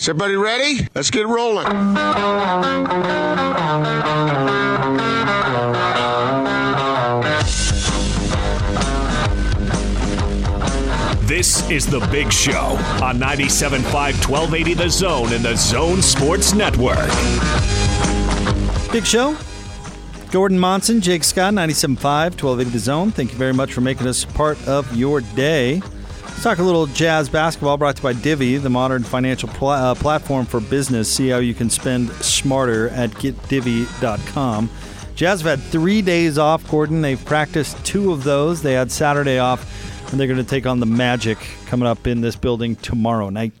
Is everybody ready? Let's get rolling. This is The Big Show on 97.5 1280 The Zone and The Zone Sports Network. Big show. Gordon Monson, Jake Scott, 97.5, 1280 The Zone. Thank you very much for making us part of your day. Let's talk a little jazz basketball brought to you by Divvy, the modern financial pl- uh, platform for business. See how you can spend smarter at getdivvy.com. Jazz have had three days off, Gordon. They've practiced two of those. They had Saturday off, and they're going to take on the Magic coming up in this building tomorrow night.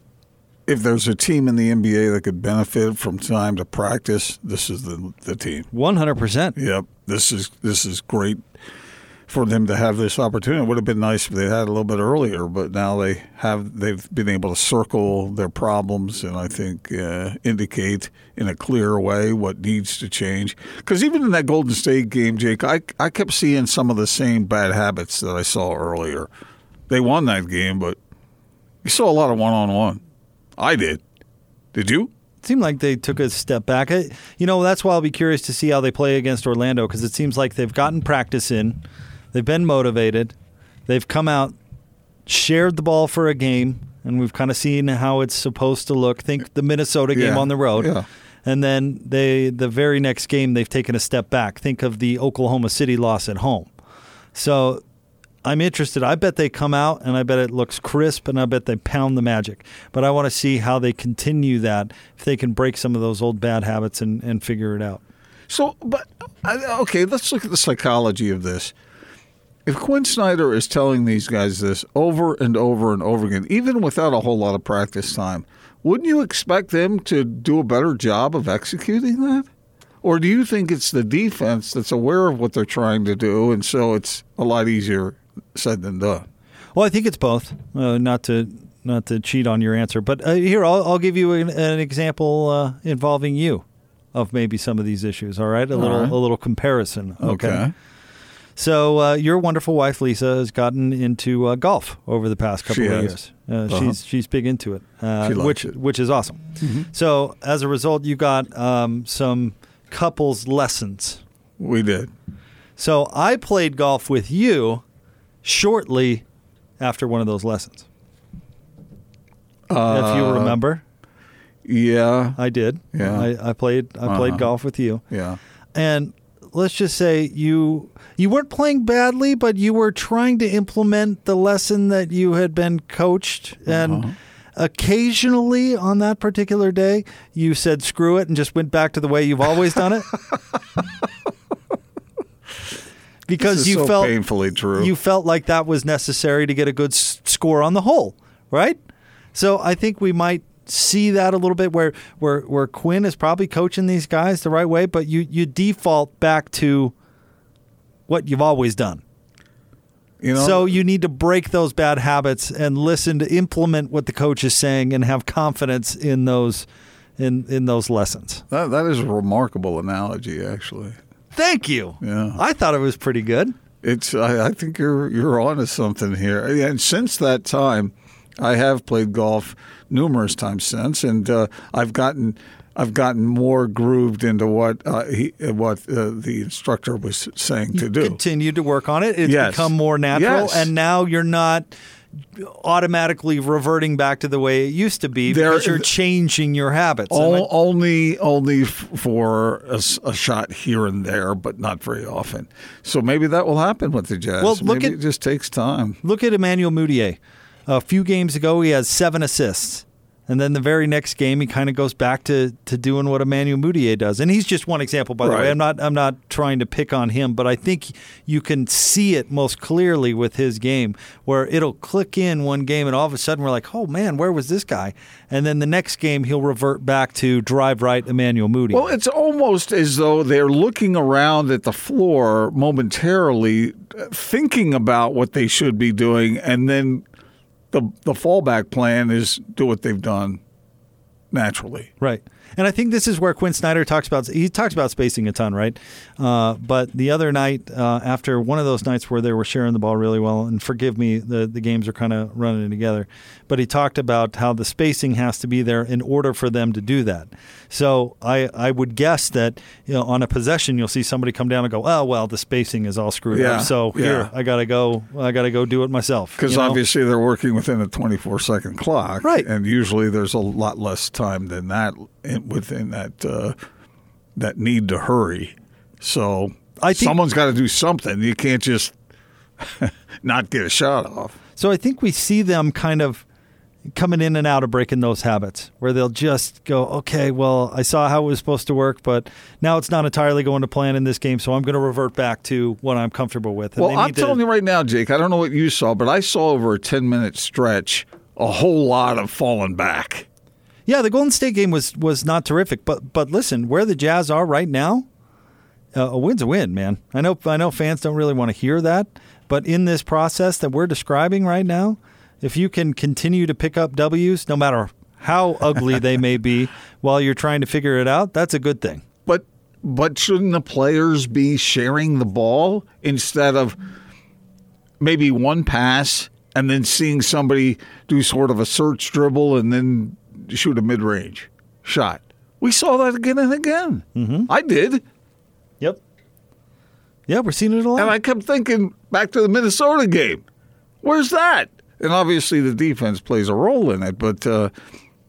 If there's a team in the NBA that could benefit from time to practice, this is the the team. 100%. Yep, this is this is great for them to have this opportunity. It would have been nice if they had a little bit earlier, but now they have they've been able to circle their problems and I think uh, indicate in a clear way what needs to change. Because even in that Golden State game, Jake, I I kept seeing some of the same bad habits that I saw earlier. They won that game, but you saw a lot of one on one. I did. Did you? It seemed like they took a step back. You know, that's why I'll be curious to see how they play against Orlando because it seems like they've gotten practice in, they've been motivated, they've come out, shared the ball for a game, and we've kind of seen how it's supposed to look. Think the Minnesota game Yeah, on the road. yeah. And then they the very next game they've taken a step back. Think of the Oklahoma City loss at home. So I'm interested. I bet they come out and I bet it looks crisp and I bet they pound the magic. But I want to see how they continue that, if they can break some of those old bad habits and, and figure it out. So, but okay, let's look at the psychology of this. If Quin Snyder is telling these guys this over and over and over again, even without a whole lot of practice time, wouldn't you expect them to do a better job of executing that? Or do you think it's the defense that's aware of what they're trying to do, and so it's a lot easier said than done? Well, I think it's both. Uh, not to not to cheat on your answer, but uh, here I'll, I'll give you an, an example uh, involving you of maybe some of these issues. All right, a little right. a little comparison. Okay. So uh, your wonderful wife Lisa has gotten into uh, golf over the past couple She of has. years. Uh, Uh-huh. She's she's big into it, uh, which it. Mm-hmm. which is awesome. So as a result, you got um, some couples lessons. We did. So I played golf with you shortly after one of those lessons. if you remember, Yeah. I did. Yeah. I, I played. I played Uh-huh. golf with you, Yeah. and let's just say you you weren't playing badly, but you were trying to implement the lesson that you had been coached, and uh-huh. occasionally on that particular day, you said "screw it" and just went back to the way you've always done it. Because you so felt painfully true. you felt like that was necessary to get a good s- score on the hole, right? So I think we might see that a little bit where where where Quin is probably coaching these guys the right way, but you you default back to what you've always done. you know, so you need to break those bad habits and listen to implement what the coach is saying and have confidence in those in in those lessons. that, that is a remarkable analogy, actually. Thank you. Yeah. I thought it was pretty good. It's. I, I think you're you're onto something here. And since that time, I have played golf numerous times since, and uh, I've gotten I've gotten more grooved into what uh, he what uh, the instructor was saying to do. Continued to work on it. It's Yes. become more natural, Yes. and now you're not automatically reverting back to the way it used to be There- because you're changing your habits. O- I- only only for a, shot here and there, but not very often. So maybe that will happen with the Jazz. Well, look maybe at- it just takes time. Look at Emmanuel Mudiay. A few games ago, he has seven assists. And then the very next game, he kind of goes back to, to doing what Emmanuel Mudiay does. And he's just one example, by the way. I'm not I'm not trying to pick on him, but I think you can see it most clearly with his game, where it'll click in one game, and all of a sudden we're like, oh man, where was this guy? And then the next game, he'll revert back to drive right Emmanuel Mudiay. Well, it's almost as though they're looking around at the floor momentarily, thinking about what they should be doing, and then the the fallback plan is do what they've done naturally. Right. And I think this is where Quin Snyder talks about he talks about spacing a ton, right? Uh, but the other night, uh, after one of those nights where they were sharing the ball really well, and forgive me, the the games are kind of running together, but he talked about how the spacing has to be there in order for them to do that. So I I would guess that you know on a possession you'll see somebody come down and go, oh well, the spacing is all screwed Yeah, up. So yeah. here I gotta go, I gotta go do it myself. Because you know? obviously they're working within a 24 second clock. Right. And usually there's a lot less time than that within that uh, that need to hurry. So I think- someone's got to do something. You can't just not get a shot off. So I think we see them kind of coming in and out of breaking those habits where they'll just go, okay, well, I saw how it was supposed to work, but now it's not entirely going to plan in this game, so I'm going to revert back to what I'm comfortable with. And Well, I'm to- telling you right now, Jake, I don't know what you saw, but I saw over a 10 minute stretch a whole lot of falling back. Yeah, the Golden State game was was not terrific, but but listen, where the Jazz are right now, uh, a win's a win, man. I know I know fans don't really want to hear that, but in this process that we're describing right now, if you can continue to pick up W's, no matter how ugly they may be, while you're trying to figure it out, that's a good thing. But but shouldn't the players be sharing the ball instead of maybe one pass and then seeing somebody do sort of a search dribble and then shoot a mid range shot? We saw that again and again. Mm-hmm. I did. Yep. Yeah, we're seeing it a lot. And I kept thinking back to the Minnesota game. Where's that? And obviously the defense plays a role in it, but uh,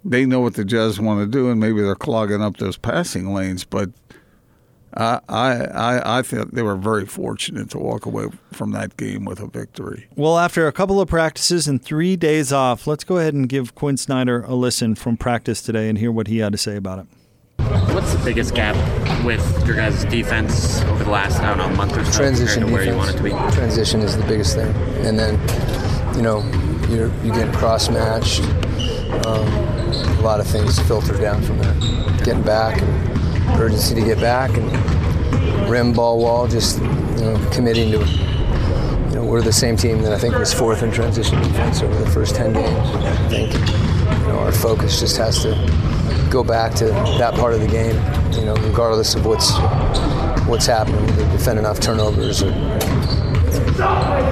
they know what the Jazz want to do, and maybe they're clogging up those passing lanes. But I, I, I, I think they were very fortunate to walk away from that game with a victory. well, after a couple of practices and three days off, let's go ahead and give Quin Snyder a listen from practice today and hear what he had to say about it. What's the biggest gap with your guys' defense over the last, I don't know, month or so transition compared to where you want it to be? Transition is the biggest thing, and then you know you're you get cross matched. Um, a lot of things filter down from there. Getting back and urgency to get back and rim ball wall. Just you know committing to. You know we're the same team that I think was fourth in transition defense over the first ten games. I think you know our focus just has to go back to that part of the game. You know regardless of what's what's happening, whether defending off turnovers or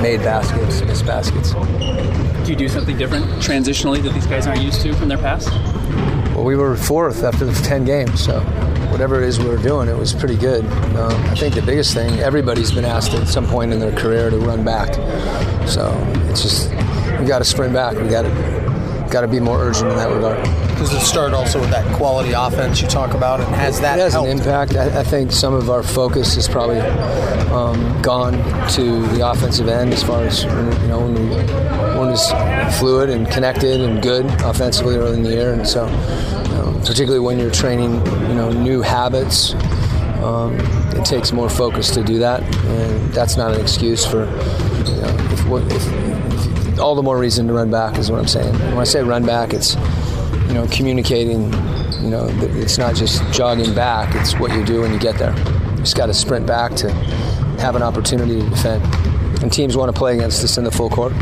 made baskets, missed baskets. Do you do something different transitionally that these guys aren't used to from their past? Well, we were fourth after the 10 games, so whatever it is we were doing, it was pretty good. Um, I think the biggest thing, everybody's been asked at some point in their career to run back. So it's just, we got to sprint back. We got to got to be more urgent in that regard. Does it start also with that quality offense you talk about, and has that it has helped? an impact. I, I think some of our focus has probably um, gone to the offensive end as far as you know when we when it's fluid and connected and good offensively early in the year, and so you know, particularly when you're training you know new habits. Um, it takes more focus to do that, and that's not an excuse for you know, if, if, if, all the more reason to run back is what I'm saying. When I say run back, it's you know, communicating, you know, it's not just jogging back, it's what you do when you get there. You just got to sprint back to have an opportunity to defend. And teams want to play against us in the full court.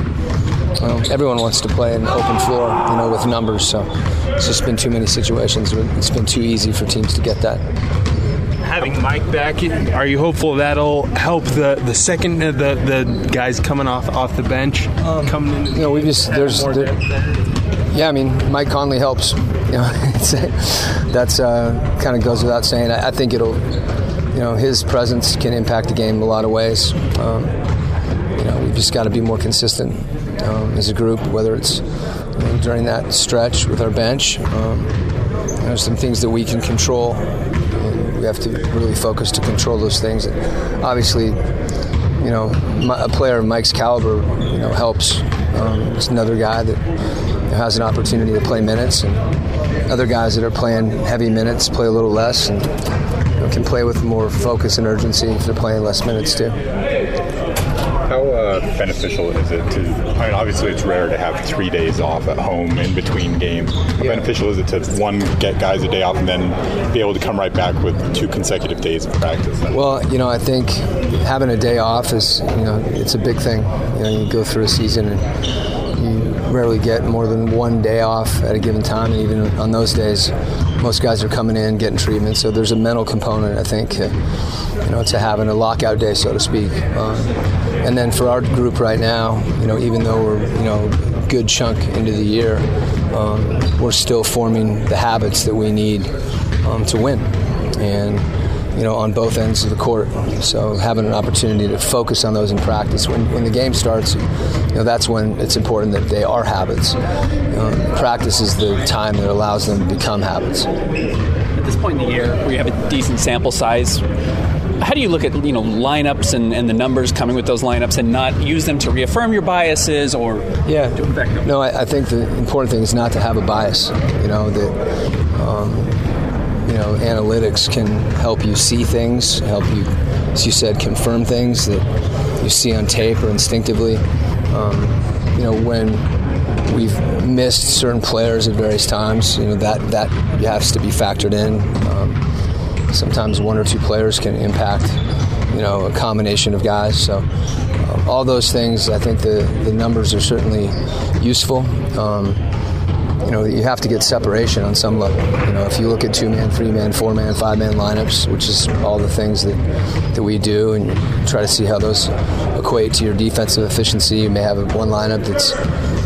Um, everyone wants to play an open floor, you know, with numbers. So it's just been too many situations. where It's been too easy for teams to get that. having Mike back, are you hopeful that'll help the the second the the guys coming off off the bench coming in? You know, we just there's more there, depth there? Yeah, I mean, Mike Conley helps. You know, that's uh, kind of goes without saying. I, I think it'll, you know, his presence can impact the game in a lot of ways. Um, you know, we've just got to be more consistent um, as a group, whether it's you know, during that stretch with our bench. Um, there's some things that we can control. We have to really focus to control those things. And obviously, you know, a player of Mike's caliber, you know, helps. Um, it's another guy that has an opportunity to play minutes, and other guys that are playing heavy minutes play a little less and you know, can play with more focus and urgency if they're playing less minutes too. How uh, beneficial is it to? I mean, obviously, it's rare to have three days off at home in between games. How beneficial is it to one get guys a day off and then be able to come right back with two consecutive days of practice? Well, you know, I think having a day off is, you know, it's a big thing. You know, you go through a season and rarely get more than one day off at a given time, and even on those days, most guys are coming in getting treatment. So there's a mental component, I think, you know, to having a lockout day, so to speak. Um, and then for our group right now, you know, even though we're you know a good chunk into the year, um, we're still forming the habits that we need um, to win, and you know, on both ends of the court. So having an opportunity to focus on those in practice when, when the game starts, you know, that's when it's important that they are habits. Um, practice is the time that allows them to become habits. At this point in the year, where you have a decent sample size, how do you look at you know lineups and, and the numbers coming with those lineups and not use them to reaffirm your biases or yeah no I, I think the important thing is not to have a bias you know that um, you know, analytics can help you see things, help you, as you said, confirm things that you see on tape or instinctively. Um, you know, when we've missed certain players at various times, you know, that, that has to be factored in. Um, sometimes one or two players can impact, you know, a combination of guys. So um, all those things, I think the, the numbers are certainly useful. You know, you have to get separation on some level. You know, if you look at two man, three man, four man, five man lineups, which is all the things that, that we do, and try to see how those equate to your defensive efficiency. You may have one lineup that's,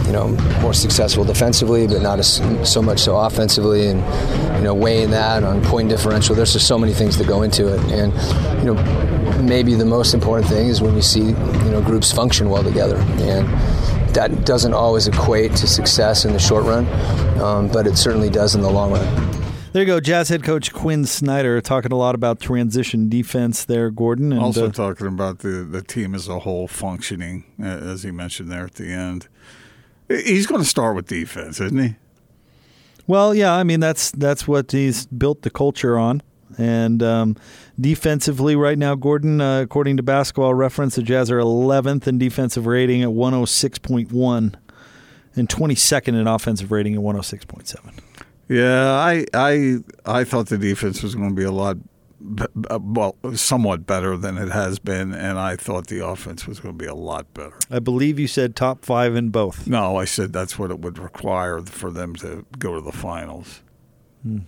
you know, more successful defensively, but not as, so much so offensively, and you know, weighing that on point differential. There's just so many things that go into it, and you know, maybe the most important thing is when you see you know groups function well together and that doesn't always equate to success in the short run, um, but it certainly does in the long run. There you go, Jazz head coach Quin Snyder talking a lot about transition defense there, Gordon. And, also uh, talking about the, the team as a whole functioning, as he mentioned there at the end. He's going to start with defense, isn't he? Well, yeah, I mean that's that's what he's built the culture on. And um, defensively, right now, Gordon, uh, according to Basketball Reference, the Jazz are 11th in defensive rating at 106.1 and 22nd in offensive rating at 106.7. Yeah, I I I thought the defense was going to be a lot uh, well, somewhat better than it has been, and I thought the offense was going to be a lot better. I believe you said top five in both. No, I said that's what it would require for them to go to the finals. Hmm.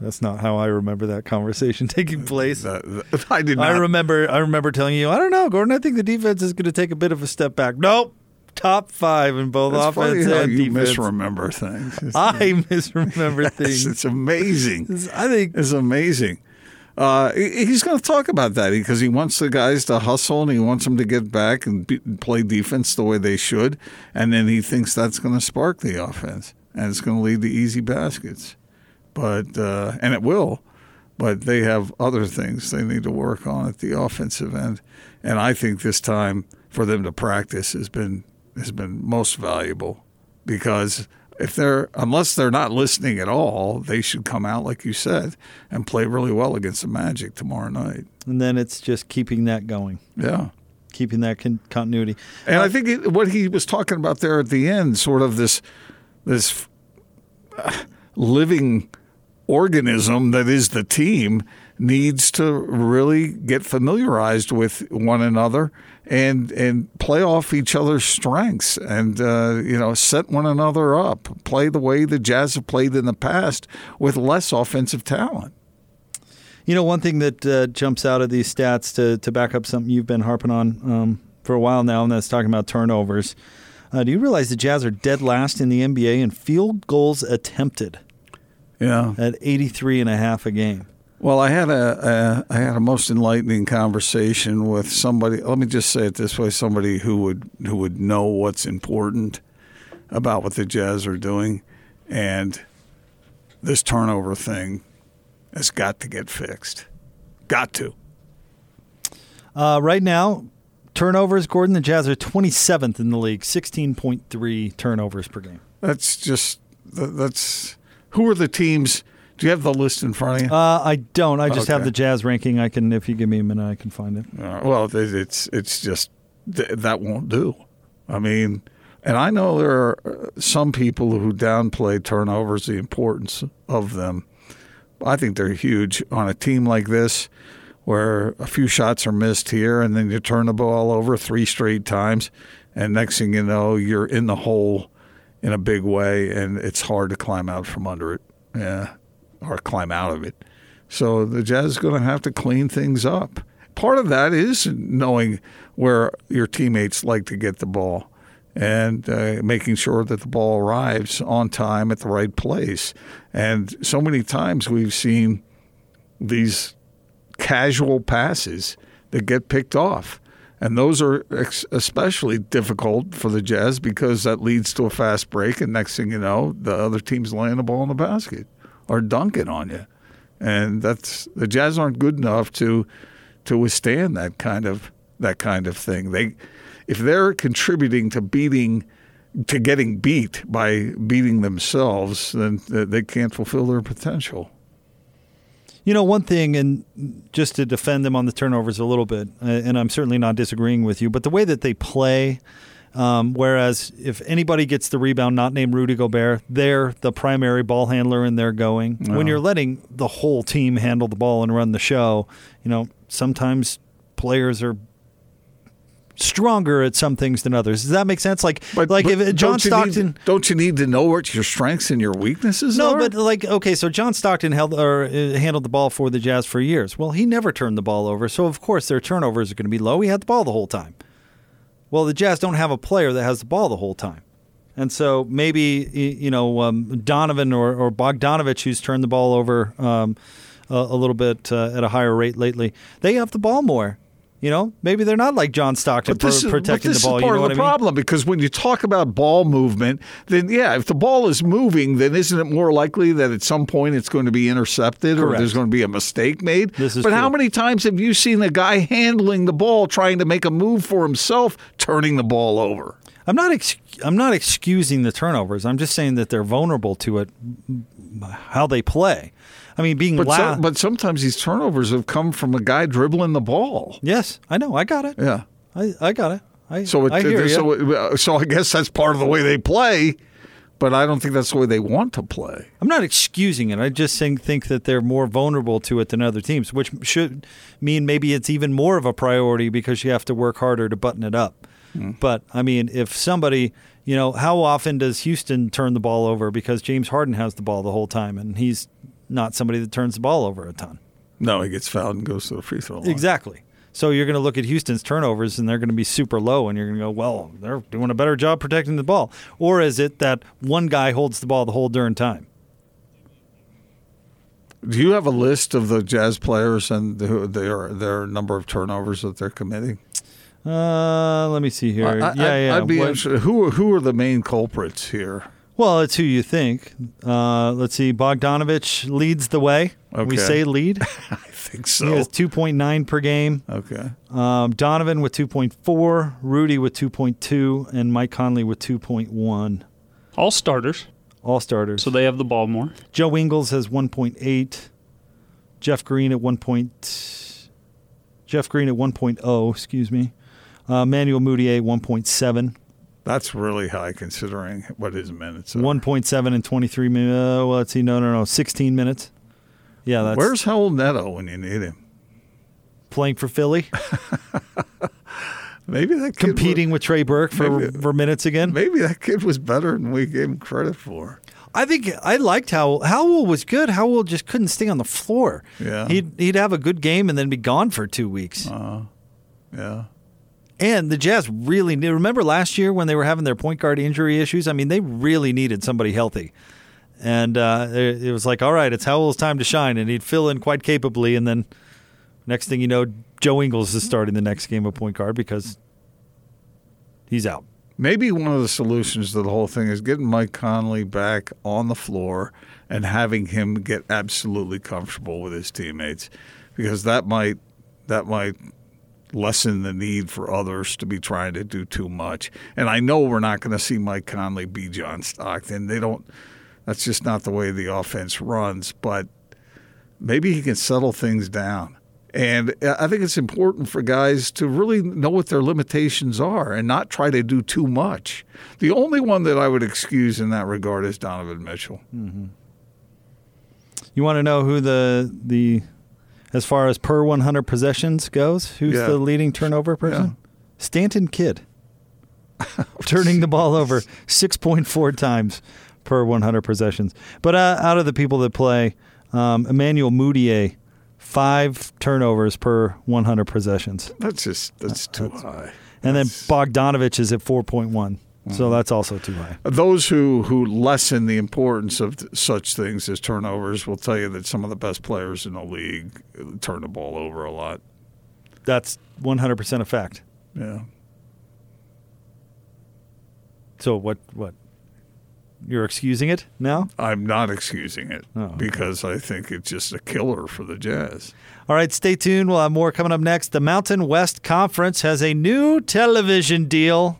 That's not how I remember that conversation taking place. That, that, I did. Not. I remember. I remember telling you. I don't know, Gordon. I think the defense is going to take a bit of a step back. Nope. Top five in both That's offense funny how and you defense. misremember things. It's, I misremember things. It's amazing. I think it's amazing. Uh, he's going to talk about that because he wants the guys to hustle and he wants them to get back and be, play defense the way they should, and then he thinks that's going to spark the offense and it's going to lead to easy baskets but uh, and it will. But they have other things they need to work on at the offensive end, and I think this time for them to practice has been has been most valuable because if they're unless they're not listening at all, they should come out like you said and play really well against the Magic tomorrow night. And then it's just keeping that going. Yeah. Keeping that con- continuity. And uh, I think it, what he was talking about there at the end, sort of this this uh, living organism that is the team needs to really get familiarized with one another and and play off each other's strengths and uh, you know set one another up play the way the jazz have played in the past with less offensive talent. You know one thing that uh, jumps out of these stats to, to back up something you've been harping on um, for a while now and that's talking about turnovers uh, do you realize the jazz are dead last in the nba in field goals attempted yeah. At 83 and a half a game. Well, I had a, a I had a most enlightening conversation with somebody. Let me just say it this way: somebody who would who would know what's important about what the Jazz are doing, and this turnover thing has got to get fixed. Got to. Uh, right now, turnovers. Gordon, the Jazz are 27th in the league, 16.3 turnovers per game. That's just that's who are the teams? Do you have the list in front of you? Uh, I don't. I just okay. have the Jazz ranking. I can, if you give me a minute, I can find it. Uh, well, it's it's just that won't do. I mean, and I know there are uh, some people who downplay turnovers, the importance of them. I think they're huge on a team like this, where a few shots are missed here, and then you turn the ball over three straight times and next thing you know, you're in the hole in a big way, and it's hard to climb out from under it, yeah, or climb out of it. So the Jazz is going to have to clean things up. Part of that is knowing where your teammates like to get the ball and uh, making sure that the ball arrives on time at the right place. And so many times we've seen these casual passes that get picked off. And those are especially difficult for the Jazz because that leads to a fast break. And next thing you know, the other team's laying the ball in the basket or dunking on you. And that's the Jazz aren't good enough to to withstand that kind of that kind of thing. They if they're contributing to beating to getting beat by beating themselves, then they can't fulfill their potential. You know, one thing, and just to defend them on the turnovers a little bit, uh, and I'm certainly not disagreeing with you, but the way that they play, um, whereas if anybody gets the rebound, not named Rudy Gobert, they're the primary ball handler and they're going. Oh. When you're letting the whole team handle the ball and run the show, you know, sometimes players are stronger at some things than others. Does that make sense? Like, like if don't John Stockton. need, don't you need to know what your strengths and your weaknesses No, are? No, but like okay, so John Stockton held or uh, handled the ball for the Jazz for years. Well, he never turned the ball over, so of course their turnovers are going to be low. He had the ball the whole time. Well, the Jazz don't have a player that has the ball the whole time, and so maybe you know um, Donovan or, or Bogdanovich, who's turned the ball over um, a, a little bit uh, at a higher rate lately, they have the ball more. You know, maybe they're not like John Stockton But this, is, protecting this the ball. is part you know of the I mean? problem because when you talk about ball movement, then yeah, if the ball is moving, then isn't it more likely that at some point it's going to be intercepted or there's going to be a mistake made? This is but how many times have you seen a guy handling the ball, trying to make a move for himself, turning the ball over? I'm not ex- I'm not excusing the turnovers. I'm just saying that they're vulnerable to it. How they play. I mean, being But, loud. some, but sometimes these turnovers have come from a guy dribbling the ball. yes, I know. I got it. Yeah. I, I got it. I, So, it, I hear you. so, it- so I guess that's part of the way they play, but I don't think that's the way they want to play. I'm not excusing it. I just think, think that they're more vulnerable to it than other teams, which should mean maybe it's even more of a priority because you have to work harder to button it up. Hmm. But I mean, if somebody, you know, how often does Houston turn the ball over because James Harden has the ball the whole time and he's not somebody that turns the ball over a ton? No, he gets fouled and goes to the free throw line. Exactly. So you're going to look at Houston's turnovers and they're going to be super low, and you're going to go, well, they're doing a better job protecting the ball. Or is it that one guy holds the ball the whole darn time? Do you have a list of the Jazz players and the, their their number of turnovers that they're committing? Uh, let me see here. I, yeah, I'd, yeah. I'd be What- interested. Who are- who are the main culprits here? well, it's who you think. Uh, let's see. Bogdanovich leads the way. We say lead. I think so. He has 2.9 per game. Okay. Um, Donovan with 2.4, Rudy with 2.2, and Mike Conley with 2.1. All starters, All starters. so they have the ball more. Joe Ingles has 1.8. Jeff Green at 1. Point, Jeff Green at 1.0, excuse me. Uh, Manuel Mudiay 1.7. That's really high considering what his minutes are. 1.7 in 23 minutes. Uh, well, let's see. No, no, no. 16 minutes. Yeah, that's Where's Raul Neto when you need him? playing for Philly, Maybe that kid competing with Trey Burke for, Maybe- for minutes again. Maybe that kid was better than we gave him credit for. I think I liked Raul. Raul was good. Raul just couldn't stay on the floor. Yeah. He'd, he'd have a good game and then be gone for two weeks. Yeah. And the Jazz really need. Remember last year when they were having their point guard injury issues? I mean, they really needed somebody healthy. And uh, it it was like, all right, it's Raul's time to shine. And he'd fill in quite capably. And then next thing you know, Joe Ingles is starting the next game of point guard because he's out. Maybe one of the solutions to the whole thing is getting Mike Conley back on the floor and having him get absolutely comfortable with his teammates, because that might that might lessen the need for others to be trying to do too much. And I know we're not going to see Mike Conley be John Stockton. They don't. That's just not the way the offense runs. But maybe he can settle things down. And I think it's important for guys to really know what their limitations are and not try to do too much. The only one that I would excuse in that regard is Donovan Mitchell. Mm-hmm. You want to know who the the as far as per 100 possessions goes? Who's Yeah. the leading turnover person? Stanton Kidd. turning the ball over 6.4 times per 100 possessions. But uh, out of the people that play, um, Emmanuel Mudiay, five turnovers per 100 possessions. That's just that's too high. And then Bogdanovich is at 4.1. So mm-hmm. that's also too high. Those who, who lessen the importance of such things as turnovers will tell you that some of the best players in the league uh, turn the ball over a lot. That's 100% a fact. Yeah. So what what you're excusing it now? I'm not excusing it Oh, okay. because I think it's just a killer for the Jazz. All right, stay tuned. We'll have more coming up next. The Mountain West Conference has a new television deal.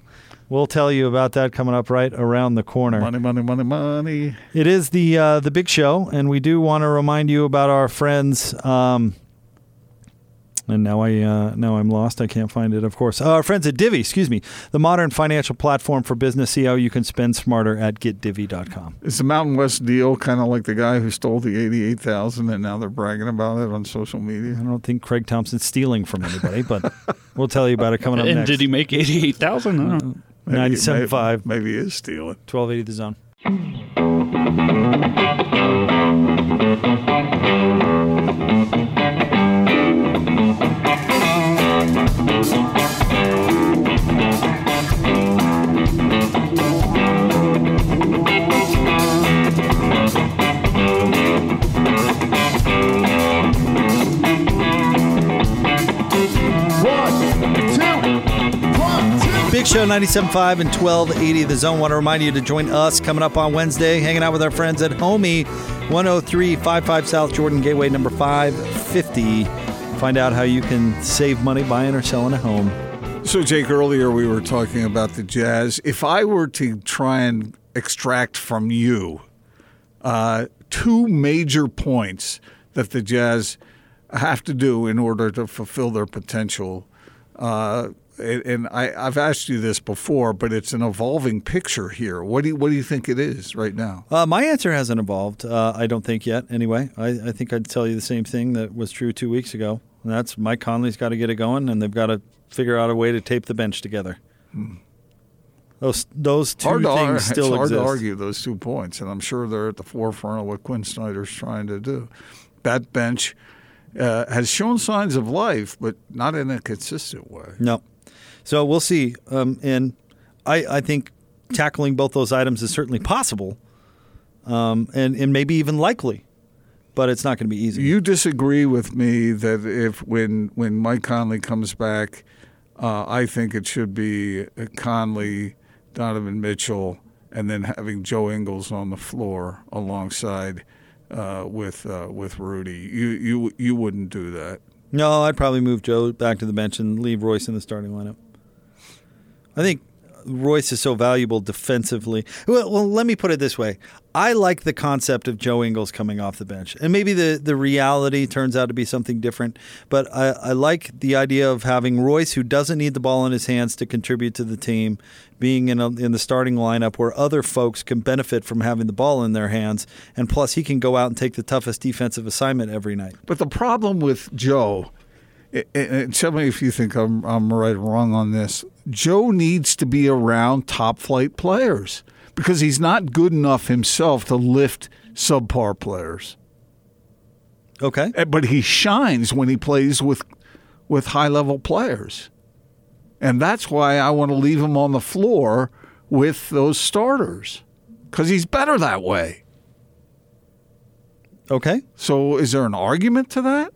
We'll tell you about that coming up right around the corner. Money, money, money, money. It is the uh, the big show, and we do want to remind you about our friends. Um, and now I uh, now I'm lost. I can't find it. Of course, uh, our friends at Divvy. Excuse me, the modern financial platform for business. See how you can spend smarter at getdivvy.com. Is the Mountain West deal kind of like the guy who stole the eighty-eight thousand and now they're bragging about it on social media? I don't think Craig Thompson's stealing from anybody, but we'll tell you about it coming up and next. did he make eighty-eight thousand? I don't know. Maybe- 97.5. Maybe, maybe he is stealing. 1280 the zone. Big Show 97.5 and 1280 The Zone. Want to remind you to join us coming up on Wednesday, hanging out with our friends at Homie, 10355 South Jordan Gateway number 550. Find out how you can save money buying or selling a home. So, Jake, earlier we were talking about the Jazz. If I were to try and extract from you uh, two major points that the Jazz have to do in order to fulfill their potential, uh, and I, I've asked you this before, but it's an evolving picture here. What do you, what do you think it is right now? Uh, my answer hasn't evolved, uh, I don't think yet, anyway. I, I think I'd tell you the same thing that was true two weeks ago. And that's Mike Conley's got to get it going, and they've got to figure out a way to tape the bench together. Those, those two hard ar- things still it's hard exist. to argue those two points, and I'm sure they're at the forefront of what Quin Snyder's trying to do. That bench uh, has shown signs of life, but not in a consistent way. No. So we'll see. Um, and I, I think tackling both those items is certainly possible um, and, and maybe even likely, but it's not going to be easy. You disagree with me that if when when Mike Conley comes back, uh, I think it should be Conley, Donovan Mitchell, and then having Joe Ingles on the floor alongside uh, with uh, with Rudy. You you you wouldn't do that. No, I'd probably move Joe back to the bench and leave Royce in the starting lineup. I think Royce is so valuable defensively. Well, well, let me put it this way. I like the concept of Joe Ingles coming off the bench. And maybe the, the reality turns out to be something different. But I, I like the idea of having Royce, who doesn't need the ball in his hands to contribute to the team, being in, a, in the starting lineup where other folks can benefit from having the ball in their hands. And plus, he can go out and take the toughest defensive assignment every night. But the problem with Joe, and- and tell me if you think I'm, I'm right or wrong on this, Joe needs to be around top flight players because he's not good enough himself to lift subpar players. Okay. Uh, But he shines when he plays with with high level players. And that's why I want to leave him on the floor with those starters because he's better that way. Okay. So, is there an argument to that?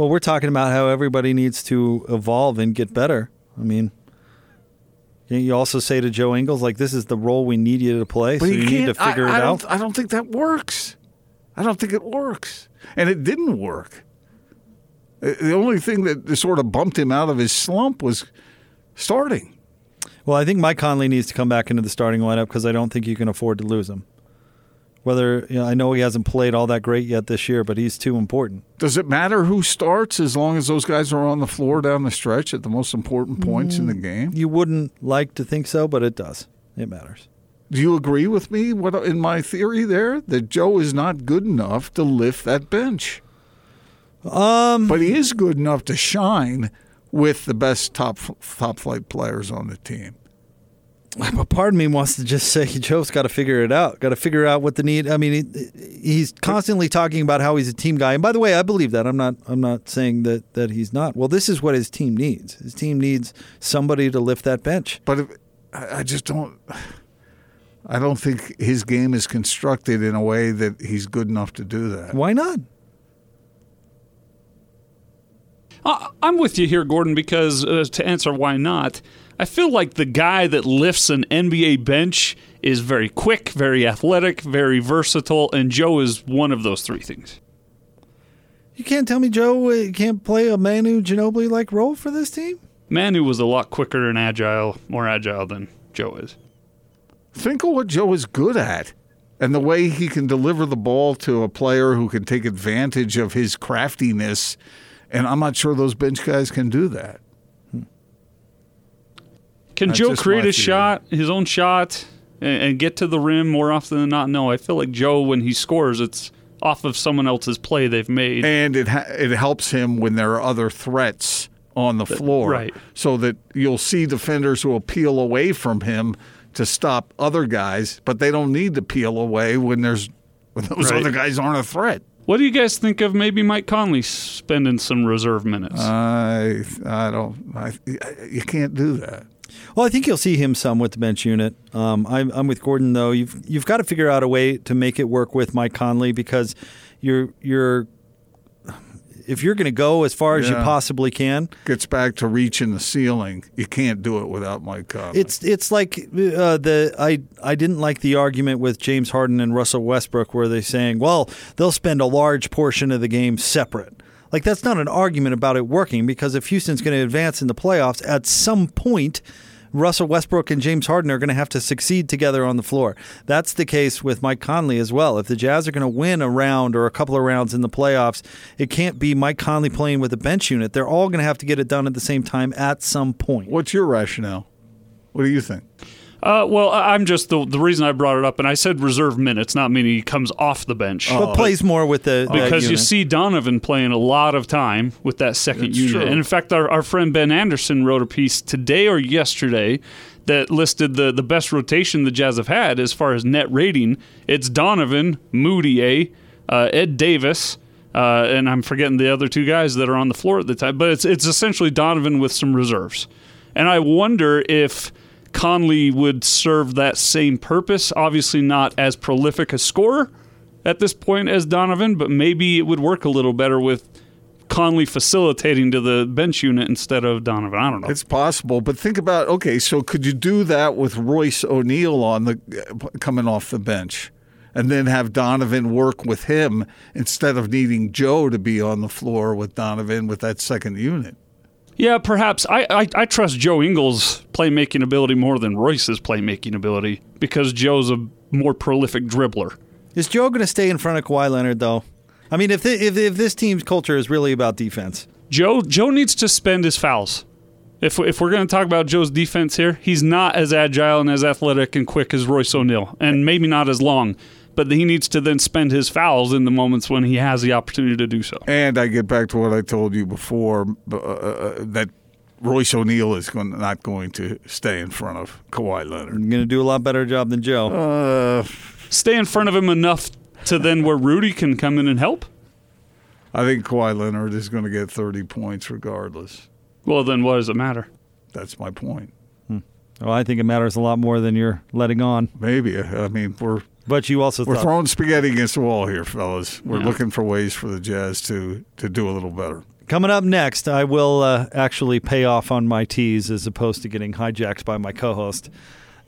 Well, we're talking about how everybody needs to evolve and get better. I mean, you also say to Joe Ingles, like, this is the role we need you to play, so you need to I- figure I, it don't- out. I don't think that works. I don't think it works. And it didn't work. Uh, The only thing that sort of bumped him out of his slump was starting. Well, I think Mike Conley needs to come back into the starting lineup because I don't think you can afford to lose him. Whether you know, I know he hasn't played all that great yet this year, but he's too important. Does it matter who starts as long as those guys are on the floor down the stretch at the most important points in the game? You wouldn't like to think so, but it does. It matters. Do you agree with me what in my theory there that Joe is not good enough to lift that bench? Um, but he is good enough to shine with the best top top flight players on the team. But part of me wants to just say Joe's got to figure it out. Got to figure out what the need. I mean, he, he's constantly talking about how he's a team guy. And by the way, I believe that. I'm not. I'm not saying that that he's not. Well, this is what his team needs. His team needs somebody to lift that bench. But if, I I just don't. I don't think his game is constructed in a way that he's good enough to do that. Why not? I- I'm with you here, Gordon, because uh, to answer why not, I feel like the guy that lifts an NBA bench is very quick, very athletic, very versatile, and Joe is one of those three things. You can't tell me Joe uh, can't play a Manu Ginobili like role for this team. Manu was a lot quicker and agile, more agile than Joe is. Think of what Joe is good at and the way he can deliver the ball to a player who can take advantage of his craftiness. And I'm not sure those bench guys can do that. Can Joe create a shot, his own shot, and, and get to the rim more often than not? No, I feel like Joe, when he scores, it's off of someone else's play they've made. And it ha- it helps him when there are other threats on the floor, right. So that you'll see defenders who will peel away from him to stop other guys, but they don't need to peel away when there's when those Right. other guys aren't a threat. What do you guys think of maybe Mike Conley spending some reserve minutes? I I don't I, you can't do that. Well, I think you'll see him some with the bench unit. Um, I'm, I'm with Gordon though. You've you've got to figure out a way to make it work with Mike Conley because you're you're if you're going to go as far as you possibly can, Gets back to reaching the ceiling. You can't do it without Mike Conley. It's it's like uh, the I I didn't like the argument with James Harden and Russell Westbrook where they're saying, well, they'll spend a large portion of the game separate. Like that's not an argument about it working because if Houston's going to advance in the playoffs, at some point. Russell Westbrook and James Harden are going to have to succeed together on the floor. That's the case with Mike Conley as well. If the Jazz are going to win a round or a couple of rounds in the playoffs, it can't be Mike Conley playing with a bench unit. They're all going to have to get it done at the same time at some point. What's your rationale? What do you think? Uh, well, I- I'm just the the reason I brought it up, and I said reserve minutes, not meaning he comes off the bench. But plays more with the that because you see Donovan playing a lot of time with that second That's unit. true. And in fact, our, our friend Ben Anderson wrote a piece today or yesterday that listed the, the best rotation the Jazz have had as far as net rating. It's Donovan, Mudiay, uh, Ed Davis, uh, and I'm forgetting the other two guys that are on the floor at the time. But it's it's essentially Donovan with some reserves. And I wonder if Conley would serve that same purpose. Obviously, not as prolific a scorer at this point as Donovan, but maybe it would work a little better with Conley facilitating to the bench unit instead of Donovan. I don't know. It's possible, but think about okay. So could you do that with Royce O'Neale on the coming off the bench, and then have Donovan work with him instead of needing Joe to be on the floor with Donovan with that second unit? Yeah, perhaps. I, I, I trust Joe Ingles' playmaking ability more than Royce's playmaking ability because Joe's a more prolific dribbler. Is Joe going to stay in front of Kawhi Leonard though? I mean, if, the, if if this team's culture is really about defense, Joe Joe needs to spend his fouls. If, if we're going to talk about Joe's defense here, he's not as agile and as athletic and quick as Royce O'Neale, and maybe not as long. But he needs to then spend his fouls in the moments when he has the opportunity to do so. And I get back to what I told you before uh, uh, that Royce O'Neale is going, not going to stay in front of Kawhi Leonard. I'm going to do a lot better job than Joe. Uh, Stay in front of him enough to then where Rudy can come in and help. I think Kawhi Leonard is going to get 30 points regardless. Well, then what does it matter? That's my point. well, I think it matters a lot more than you're letting on. Maybe. I mean, we're But you also we're thought, throwing spaghetti against the wall here, fellas. We're Yeah. looking for ways for the Jazz to to do a little better. coming up next, I will uh, actually pay off on my teas as opposed to getting hijacked by my co-host,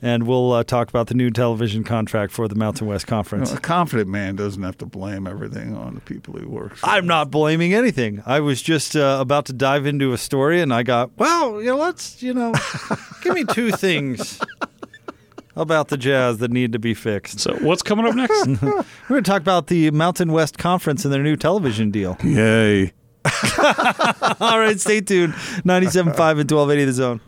and we'll uh, talk about the new television contract for the Mountain West Conference. a confident man doesn't have to blame everything on the people he works. with. I'm not blaming anything. I was just uh, about to dive into a story, and I got, well, you know, let's, you know, give me two things about the Jazz that need to be fixed. So, what's coming up next? We're going to talk about the Mountain West Conference and their new television deal. Yay. All right, stay tuned. 97.5 and 1280 The Zone.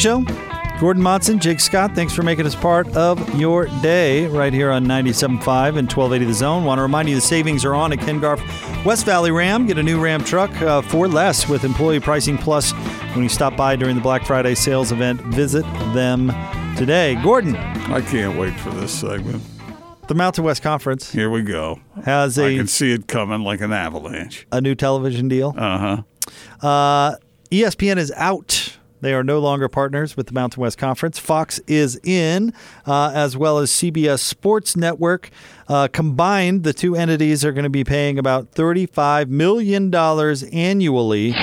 Big show. Gordon Monson, Jake Scott, thanks for making us part of your day right here on 97.5 and 1280 The Zone. Want to remind you the savings are on at Ken Garff West Valley Ram. Get a new Ram truck uh, for less with employee pricing plus when you stop by during the Black Friday sales event. Visit them today. Gordon. I can't wait for this segment. The Mountain West Conference. Here we go. Has a I can see it coming like an avalanche. A new television deal. Uh-huh. Uh ESPN is out. They are no longer partners with the Mountain West Conference. Fox is in, uh, as well as CBS Sports Network. Uh, combined, the two entities are going to be paying about $35 million annually.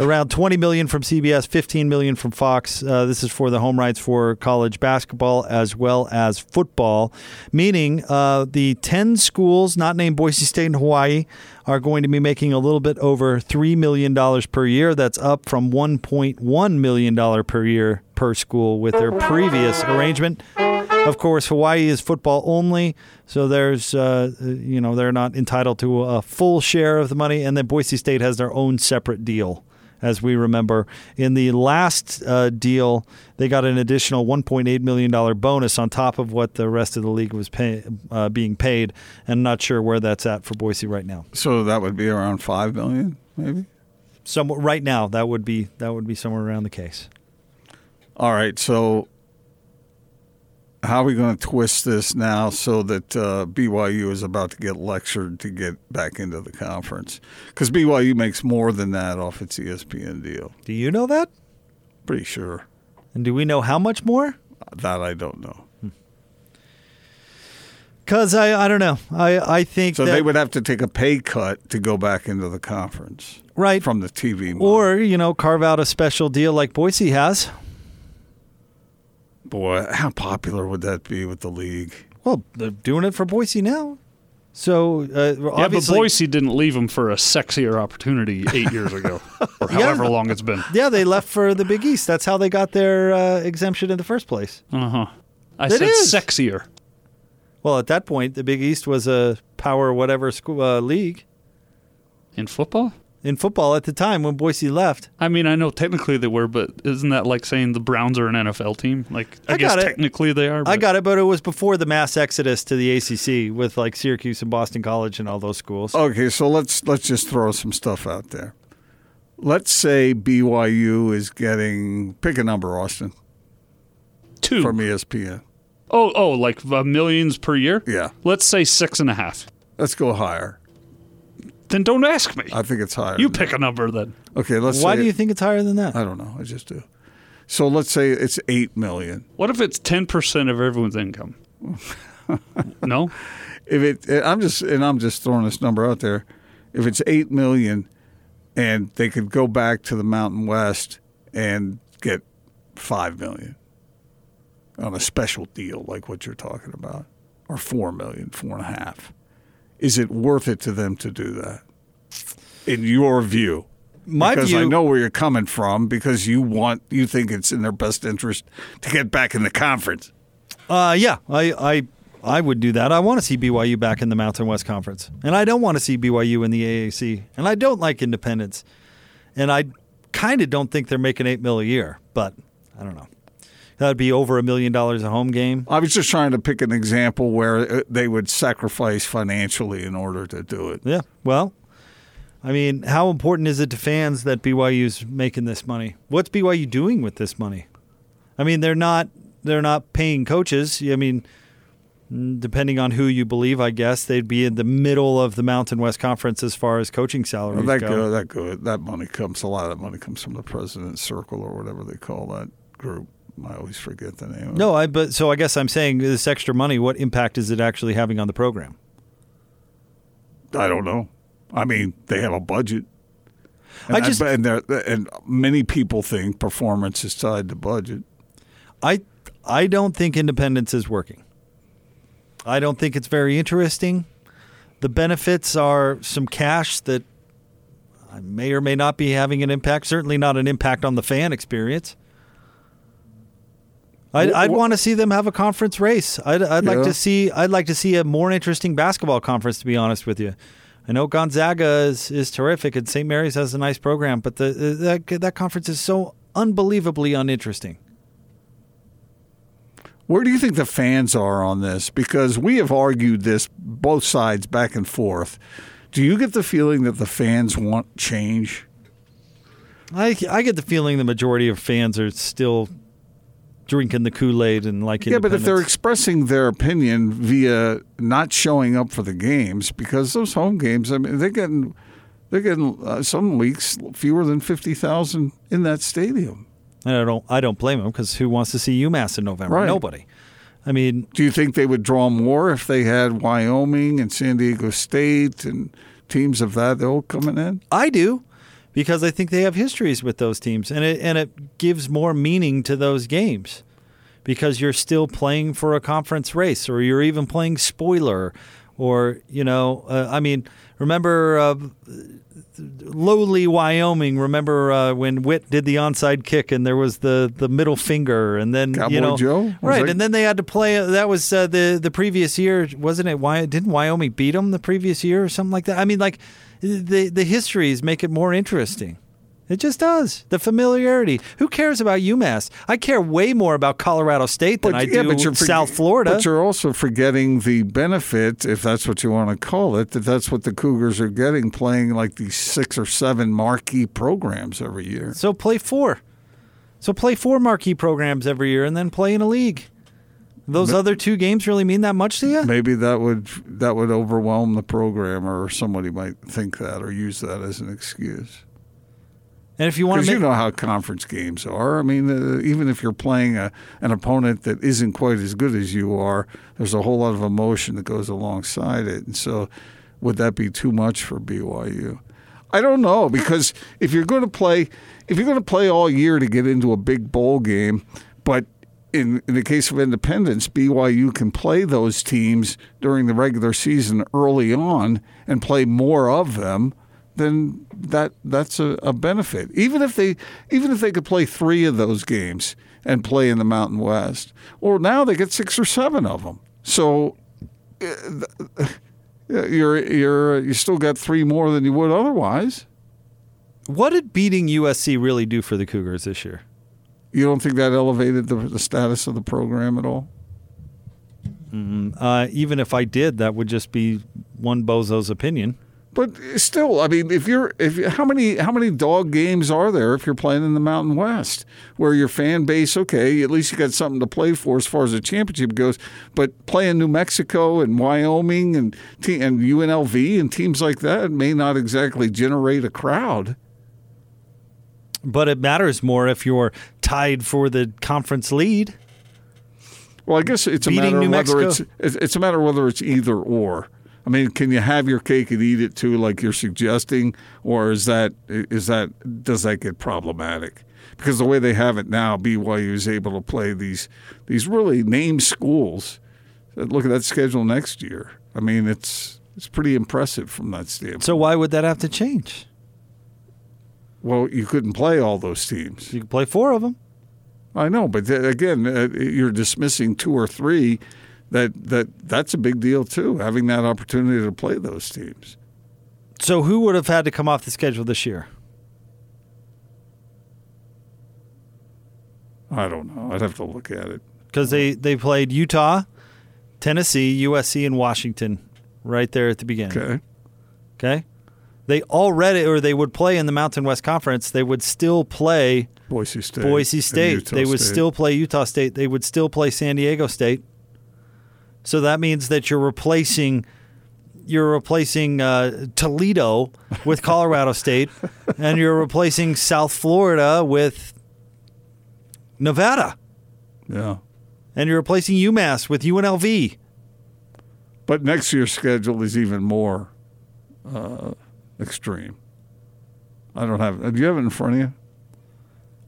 Around 20 million from CBS, 15 million from Fox. Uh, this is for the home rights for college basketball as well as football, meaning uh, the 10 schools not named Boise State and Hawaii are going to be making a little bit over $3 million per year. That's up from $1.1 million per year per school with their previous arrangement. Of course, Hawaii is football only, so there's, uh, you know, they're not entitled to a full share of the money. And then Boise State has their own separate deal as we remember. In the last uh, deal, they got an additional $1.8 million bonus on top of what the rest of the league was pay, uh, being paid. And not sure where that's at for Boise right now. So that would be around 5 million, maybe? Some, right now, that would be that would be somewhere around the case. All right, so how are we going to twist this now so that uh, BYU is about to get lectured to get back into the conference? Because BYU makes more than that off its ESPN deal. Do you know that? Pretty sure. And do we know how much more? That I don't know. Because I, I don't know. I, I think So that, they would have to take a pay cut to go back into the conference. Right. From the TV. money. or you know carve out a special deal like Boise has. Boy, how popular would that be with the league? Well, they're doing it for Boise now. So uh, Yeah, but Boise didn't leave him for a sexier opportunity eight years ago, or Yeah. however long it's been. yeah, they left for the Big East. That's how they got their uh, exemption in the first place. Uh huh. I It said is. sexier. Well, at that point, the Big East was a power whatever school uh, league In football? In football at the time when Boise left. I mean, I know technically they were, but isn't that like saying the Browns are an NFL team? Like, I, I guess technically they are. But I got it, but it was before the mass exodus to the ACC with like Syracuse and Boston College and all those schools. Okay, so let's let's just throw some stuff out there. Let's say BYU is getting pick a number, Austin, two. from ESPN. Oh, oh, like uh, millions per year? Yeah. Let's say six and a half. Let's go higher. Then don't ask me. I think it's higher. You than pick a number then. Okay, let's. Why say do you think it's higher than that? I don't know. I just do. So let's say it's eight million. What if it's ten percent of everyone's income? no. If it, I'm just and I'm just throwing this number out there. If it's eight million, and they could go back to the Mountain West and get five million on a special deal like what you're talking about, or four million, four and a half, is it worth it to them to do that? In your view, My because I know where you're coming from because you want you think it's in their best interest to get back in the conference. Uh, yeah, I, I, I would do that. I want to see BYU back in the Mountain West Conference, and I don't want to see BYU in the AAC, and I don't like independence, and I kind of don't think they're making eight mil a year, but I don't know. That would be over a million dollars a home game. I was just trying to pick an example where uh, they would sacrifice financially in order to do it. Yeah. Well, I mean, how important is it to fans that BYU's making this money? What's BYU doing with this money? I mean, they're not they're not paying coaches. I mean, mm, depending on who you believe, I guess they'd be in the middle of the Mountain West Conference as far as coaching salaries Well, that go. go, that good. That money comes. A lot of that money comes from the president's circle or whatever they call that group. I always forget the name. No, I but so I guess I'm saying this extra money. What impact is it actually having on the program? I don't know. I mean, they have a budget. I And just- and, and many people think performance is tied to budget. I I don't think independence is working. I don't think it's very interesting. The benefits are some cash that may or may not be having an impact. Certainly not an impact on the fan experience. I'd, I'd want to see them have a conference race. I'd, I'd like Yeah. to see. I'd like to see a more interesting basketball conference. To be honest with you, I know Gonzaga is, is terrific, and St. Mary's has a nice program, but the, that that conference is so unbelievably uninteresting. Where do you think the fans are on this? Because we have argued this both sides back and forth. Do you get the feeling that the fans want change? I, I get the feeling the majority of fans are still drinking the Kool Aid and like Yeah, but if they're expressing their opinion via not showing up for the games, because those home games, I mean, they're getting they're getting uh, some weeks fewer than fifty thousand in that stadium. And I don't I don't blame them because who wants to see UMass in November? Right. Nobody. I mean, Do you think they would draw more if they had Wyoming and San Diego State and teams of that all coming in? I do because I think they have histories with those teams, and it and it gives more meaning to those games because you're still playing for a conference race, or you're even playing spoiler, or you know, uh, I mean, remember. Uh, lowly Wyoming. Remember uh, when Witt did the onside kick and there was the, the middle finger, and then Cowboy you know, Joe? Right? And then they had to play. That was uh, the the previous year, wasn't it? Why didn't Wyoming beat them the previous year or something like that? I mean, like the the histories make it more interesting. It just does. The familiarity. Who cares about UMass? I care way more about Colorado State than I do forg- South Florida. But you're also forgetting the benefit, if that's what you want to call it, that that's what the Cougars are getting playing like these six or seven marquee programs every year. So play four. So play four marquee programs every year and then play in a league. Those Ma- other two games really mean that much to you? Maybe that would that would overwhelm the programmer, or somebody might think that or use that as an excuse. And if you want Because to you know how conference games are. I mean, uh, even if you're playing a, an opponent that isn't quite as good as you are, there's a whole lot of emotion that goes alongside it. And so, would that be too much for BYU? I don't know because if you're going to play, if you're going to play all year to get into a big bowl game, but in, in the case of Independence, BYU can play those teams during the regular season early on and play more of them then that that's a, a benefit. Even if they even if they could play three of those games and play in the Mountain West, or now they get six or seven of them. So uh, you're you're you still got three more than you would otherwise. what did beating USC really do for the Cougars this year? You don't think that elevated the, the status of the program at all? Uh, even if I did, that would just be one bozo's opinion. But still, I mean, if you're if you- how many how many dog games are there if you're playing in the Mountain West, where your fan base, okay, at least you got something to play for as far as the championship goes. But playing New Mexico and Wyoming and te- and UNLV and teams like that may not exactly generate a crowd. But it matters more if you're tied for the conference lead. Well, I guess it's a matter New of whether Mexico. it's it's a matter whether it's either or. I mean, can you have your cake and eat it too, like you're suggesting, or is that is that does that get problematic? Because the way they have it now, BYU is able to play these these really named schools. Look at that schedule next year. I mean, it's it's pretty impressive from that standpoint. So why would that have to change? Well, you couldn't play all those teams. You could play four of them. I know, but th- again, uh, you're dismissing two or three. That that that's a big deal too. Having that opportunity to play those teams. So who would have had to come off the schedule this year? I don't know. I'd have to look at it. Because they, they played Utah, Tennessee, USC, and Washington right there at the beginning. Okay. Okay. They already, or they would play in the Mountain West Conference. They would still play Boise State. Boise State. They would State. still play Utah State. They would still play San Diego State. So that means that you're replacing you're replacing uh, Toledo with Colorado State, and you're replacing South Florida with Nevada, Yeah. and you're replacing UMass with UNLV. But next year's schedule is even more uh, extreme. I don't have. Do you have it in front of you?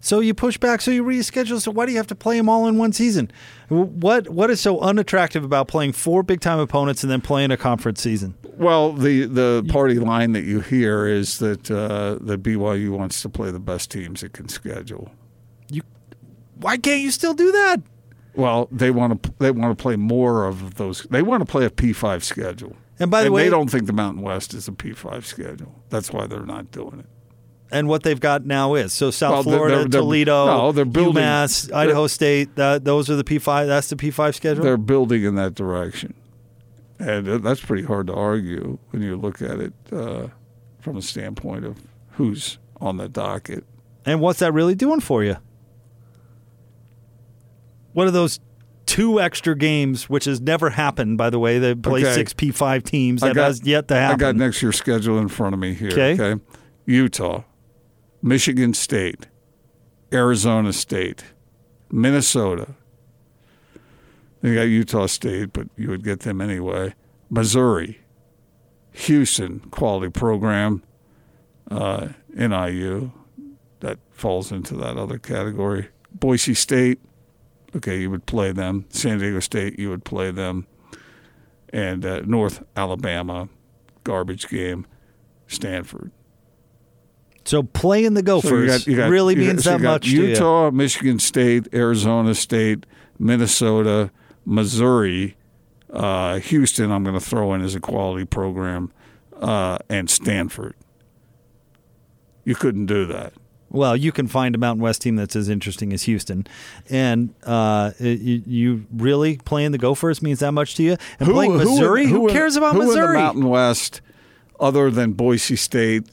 So you push back, so you reschedule. So why do you have to play them all in one season? What what is so unattractive about playing four big time opponents and then playing a conference season? Well, the the party line that you hear is that uh, that BYU wants to play the best teams it can schedule. You Why can't you still do that? Well, they want to they want to play more of those. They want to play a P five schedule. And by the way- they don't think the Mountain West is a P five schedule. That's why they're not doing it. and what they've got now is. So South Well, Florida, they're- they're- Toledo, no, they're building- UMass, Idaho State. That, those are the P five. That's the P five schedule. They're building in that direction, and uh, that's pretty hard to argue when you look at it uh, from a standpoint of who's on the docket. And what's that really doing for you? What are those two extra games, which has never happened, by the way? They play Okay. six P5 teams. That got- has yet to happen. I got next year's schedule in front of me here. Okay. Okay. Utah, Michigan State, Arizona State, Minnesota. They got Utah State, but you would get them anyway. Missouri, Houston, quality program, uh, NIU, that falls into that other category. Boise State, okay, you would play them. San Diego State, you would play them and uh, North Alabama, garbage game, Stanford. So playing the Gophers So you got- you got- really you got- means you that got much to you. Utah, Michigan State, Arizona State, Minnesota, Missouri, uh, Houston. I'm going to throw in as a quality program, uh, and Stanford. You couldn't do that. Well, you can find a Mountain West team that's as interesting as Houston, and uh, you, you really playing the Gophers means that much to you. And playing Missouri, who, in- cares about who in Missouri? the Mountain West, other than Boise State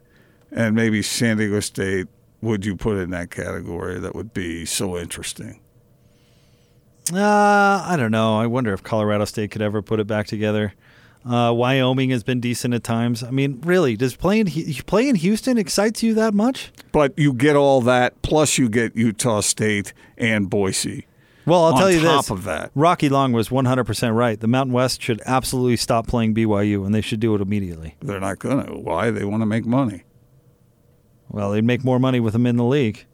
and maybe San Diego State, would you put in that category that would be so interesting? Uh, I don't know. I wonder if Colorado State could ever put it back together. Uh, Wyoming has been decent at times. I mean, really, does playing play in Houston excites you that much? But you get all that, plus you get Utah State and Boise. Well, I'll tell you top this: of that. Rocky Long was 100 percent right. The Mountain West should absolutely stop playing BYU, and they should do it immediately. They're not going to. Why? They want to make money. Well, they'd make more money with them in the league.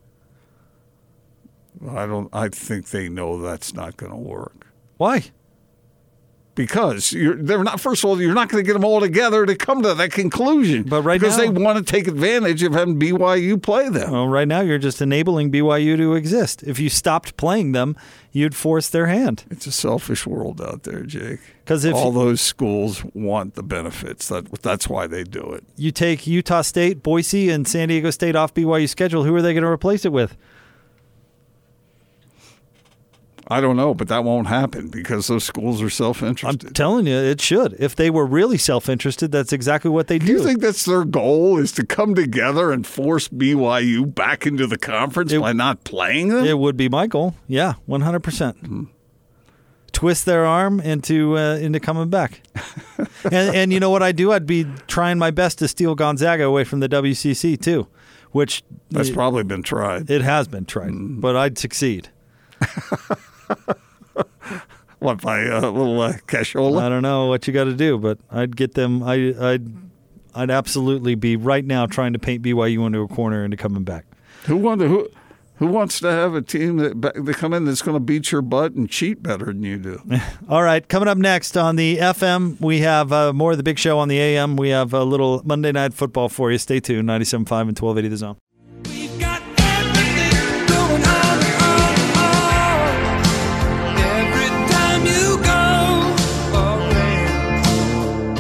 I don't. I think they know that's not going to work. Why? Because you're, they're not. First of all, you're not going to get them all together to come to that conclusion. But right because now- they want to take advantage of having BYU play them. Well, right now you're just enabling BYU to exist. If you stopped playing them, you'd force their hand. It's a selfish world out there, Jake. 'Cause if- all those schools want the benefits, that that's why they do it. You take Utah State, Boise, and San Diego State off BYU schedule. Who are they going to replace it with? I don't know, but that won't happen because those schools are self-interested. I'm telling you, it should. If they were really self-interested, that's exactly what they do do. you think that's their goal is to come together and force BYU back into the conference by not playing them? It would be my goal. Yeah, one hundred percent. Twist their arm into uh, into coming back. and and you know what I'd do? I'd be trying my best to steal Gonzaga away from the WCC too, which That's probably been tried. it has been tried, but I'd succeed. What by a little uh, cashola? I don't know what you got to do, but I'd get them. I, I'd I'd absolutely be right now trying to paint BYU into a corner into coming back. Who wants who who wants to have a team that ba- they come in that's going to beat your butt and cheat better than you do? All right, coming up next on the FM, we have uh, more of the big show on the AM. We have a little Monday night football for you. Stay tuned, 97.5 and 1280 The Zone.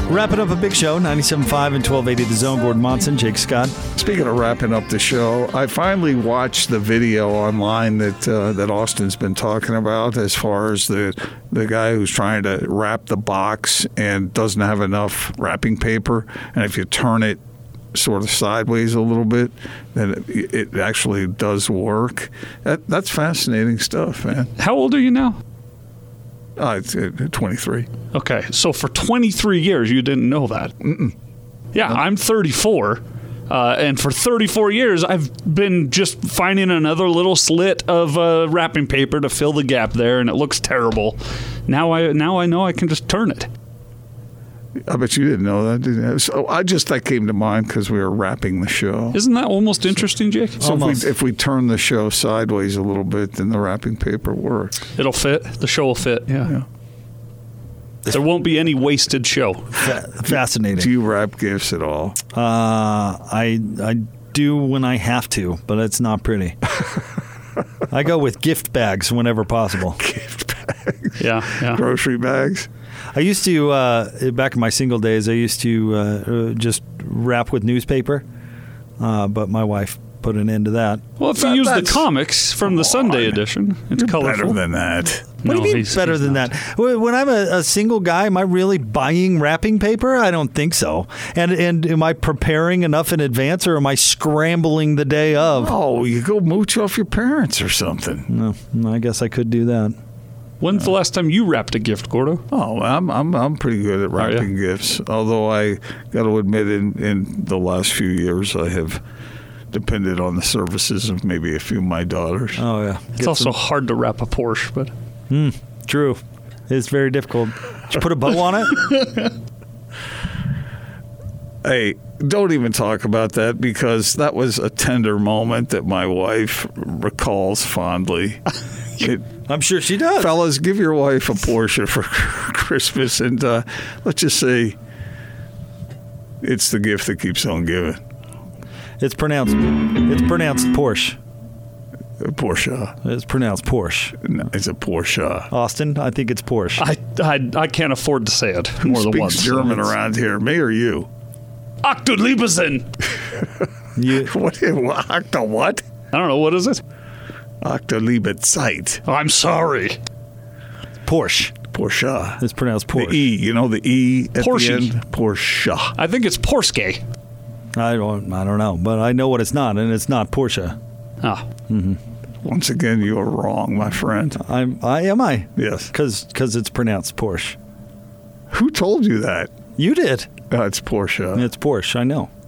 Wrapping up a big show, 97.5 and 1280 The Zone. Gordon Monson, Jake Scott. Speaking of wrapping up the show, I finally watched the video online that uh, that Austin's been talking about as far as the the guy who's trying to wrap the box and doesn't have enough wrapping paper, and if you turn it sort of sideways a little bit, then it, it actually does work. That, that's fascinating stuff, man. How old are you now? Uh, it's uh, 23. Okay, so for 23 years you didn't know that. Mm-mm. Yeah, I'm 34. Uh, and for 34 years, I've been just finding another little slit of uh, wrapping paper to fill the gap there, and it looks terrible. Now I now I know I can just turn it. I bet you didn't know that, did you? So I just that came to mind because we were wrapping the show. Isn't that almost interesting, Jake? So if we, if we turn the show sideways a little bit, then the wrapping paper works. It'll fit. The show will fit. Yeah. There won't be any wasted show. Fascinating. Do you wrap gifts at all? Uh, I I do when I have to, but it's not pretty. I go with gift bags whenever possible. Gift bags. Yeah, yeah. Grocery bags. I used to uh, back in my single days. I used to uh, uh, just wrap with newspaper. uh, but my wife put an end to that. Well, if That- you use the comics from the Sunday edition, it's colorful. Better than that. What do you mean he's- better he's than not. that? When when I'm a, a single guy, am I really buying wrapping paper? I don't think so. And and am I preparing enough in advance, or am I scrambling the day of? Oh, you go mooch off your parents or something. No, I guess I could do that. When's the last time you wrapped a gift, Gordo? Oh, I'm I'm I'm pretty good at wrapping gifts. Although I got to admit, in in the last few years, I have depended on the services of maybe a few of my daughters. Oh yeah, It's also hard to wrap a Porsche, but hmm, true. It's very difficult. Did you put a bow on it? Hey, don't even talk about that because that was a tender moment that my wife recalls fondly. It, I'm sure she does. fellas, give your wife a Porsche for Christmas, and uh, let's just say it's the gift that keeps on giving. It's pronounced. It's pronounced Porsche. Porsche. It's pronounced Porsche. No, it's a Porsche. Austin, I think it's Porsche. I, I, I can't afford to say it Who more than speaks once. German It's around here? Me or you? Octoliebesen. You, What? Octa what? I don't know what is it. Octoliebezeit. I'm sorry. Porsche. Porsche. It's pronounced Porsche. The E, you know the E at Porsche. the end? Porsche. I think it's Porsche. I don't. I don't know, but I know what it's not, and it's not Porsche. Ah, Once again, you are wrong, my friend. I'm. I am I. Yes. Because it's pronounced Porsche. Who told you that? You did. Uh, it's Porsche. It's Porsche. I know.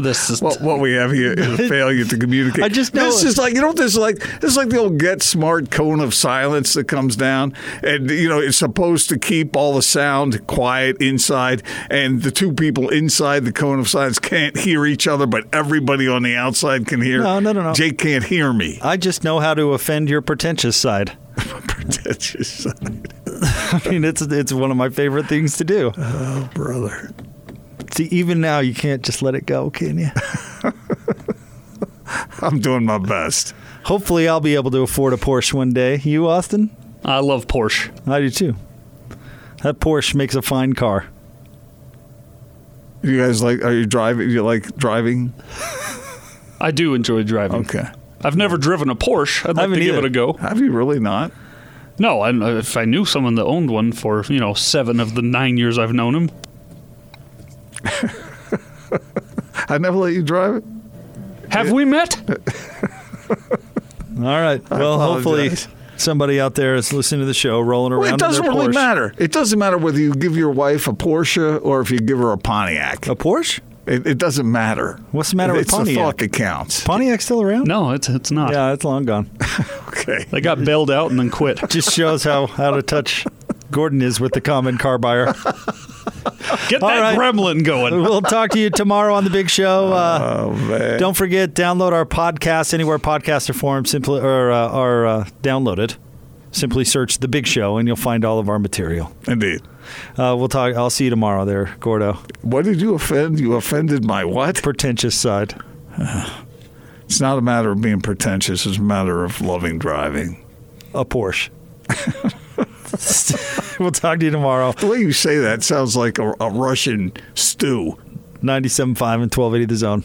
this is What, what we have here is a failure to communicate. I just know this it. is like you know what this is like. This is like the old get smart cone of silence that comes down, and you know it's supposed to keep all the sound quiet inside, and the two people inside the cone of silence can't hear each other, but everybody on the outside can hear. No, no, no, no. Jake can't hear me. I just know how to offend your pretentious side. Pretentious side. I mean, it's it's one of my favorite things to do. Oh, brother. See, even now, you can't just let it go, can you? I'm doing my best. Hopefully, I'll be able to afford a Porsche one day. You, Austin? I love Porsche. I do too. That Porsche makes a fine car. You guys like? Are you driving? You like driving? I do enjoy driving. Okay. I've never driven a Porsche. I'd like haven't to give either. it a go. Have you really not? No, I, if I knew someone that owned one for you know seven of the nine years I've known him, I never let you drive it. have we met? All right. Well, hopefully, somebody out there is listening to the show, rolling around Well, it doesn't their really Porsche. matter. It doesn't matter whether you give your wife a Porsche or if you give her a Pontiac. A Porsche? It, it doesn't matter. What's the matter with it's the Pontiac? thought that counts. Pontiac still around? No, it's it's not. Yeah, it's long gone. Okay. They got bailed out and then quit. Just shows how out of touch Gordon is with the common car buyer. Get All that right. gremlin going. We'll talk to you tomorrow on the big show. Uh, Oh man. Don't forget, download our podcast anywhere podcasts are formed, simply or uh, are uh, downloaded. Simply search the Big Show, and you'll find all of our material. Indeed. Uh, we'll talk. I'll see you tomorrow, there, Gordo. What did you offend? You offended my what? Pretentious side. It's not a matter of being pretentious. It's a matter of loving driving. A Porsche. we'll talk to you tomorrow. The way you say that sounds like a, a Russian stew. 97.5 and 1280 The Zone.